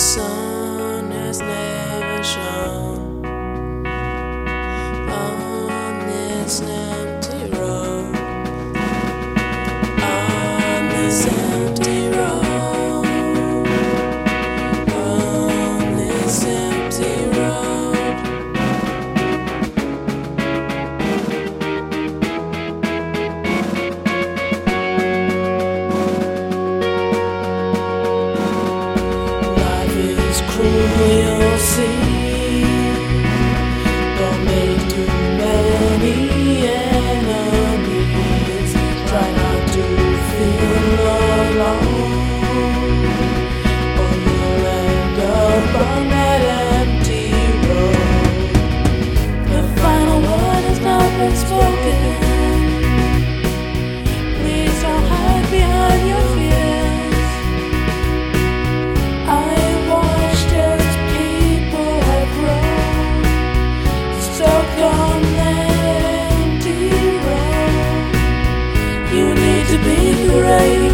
sun has never shone on this empty road. On this empty road. On this empty road. free. right.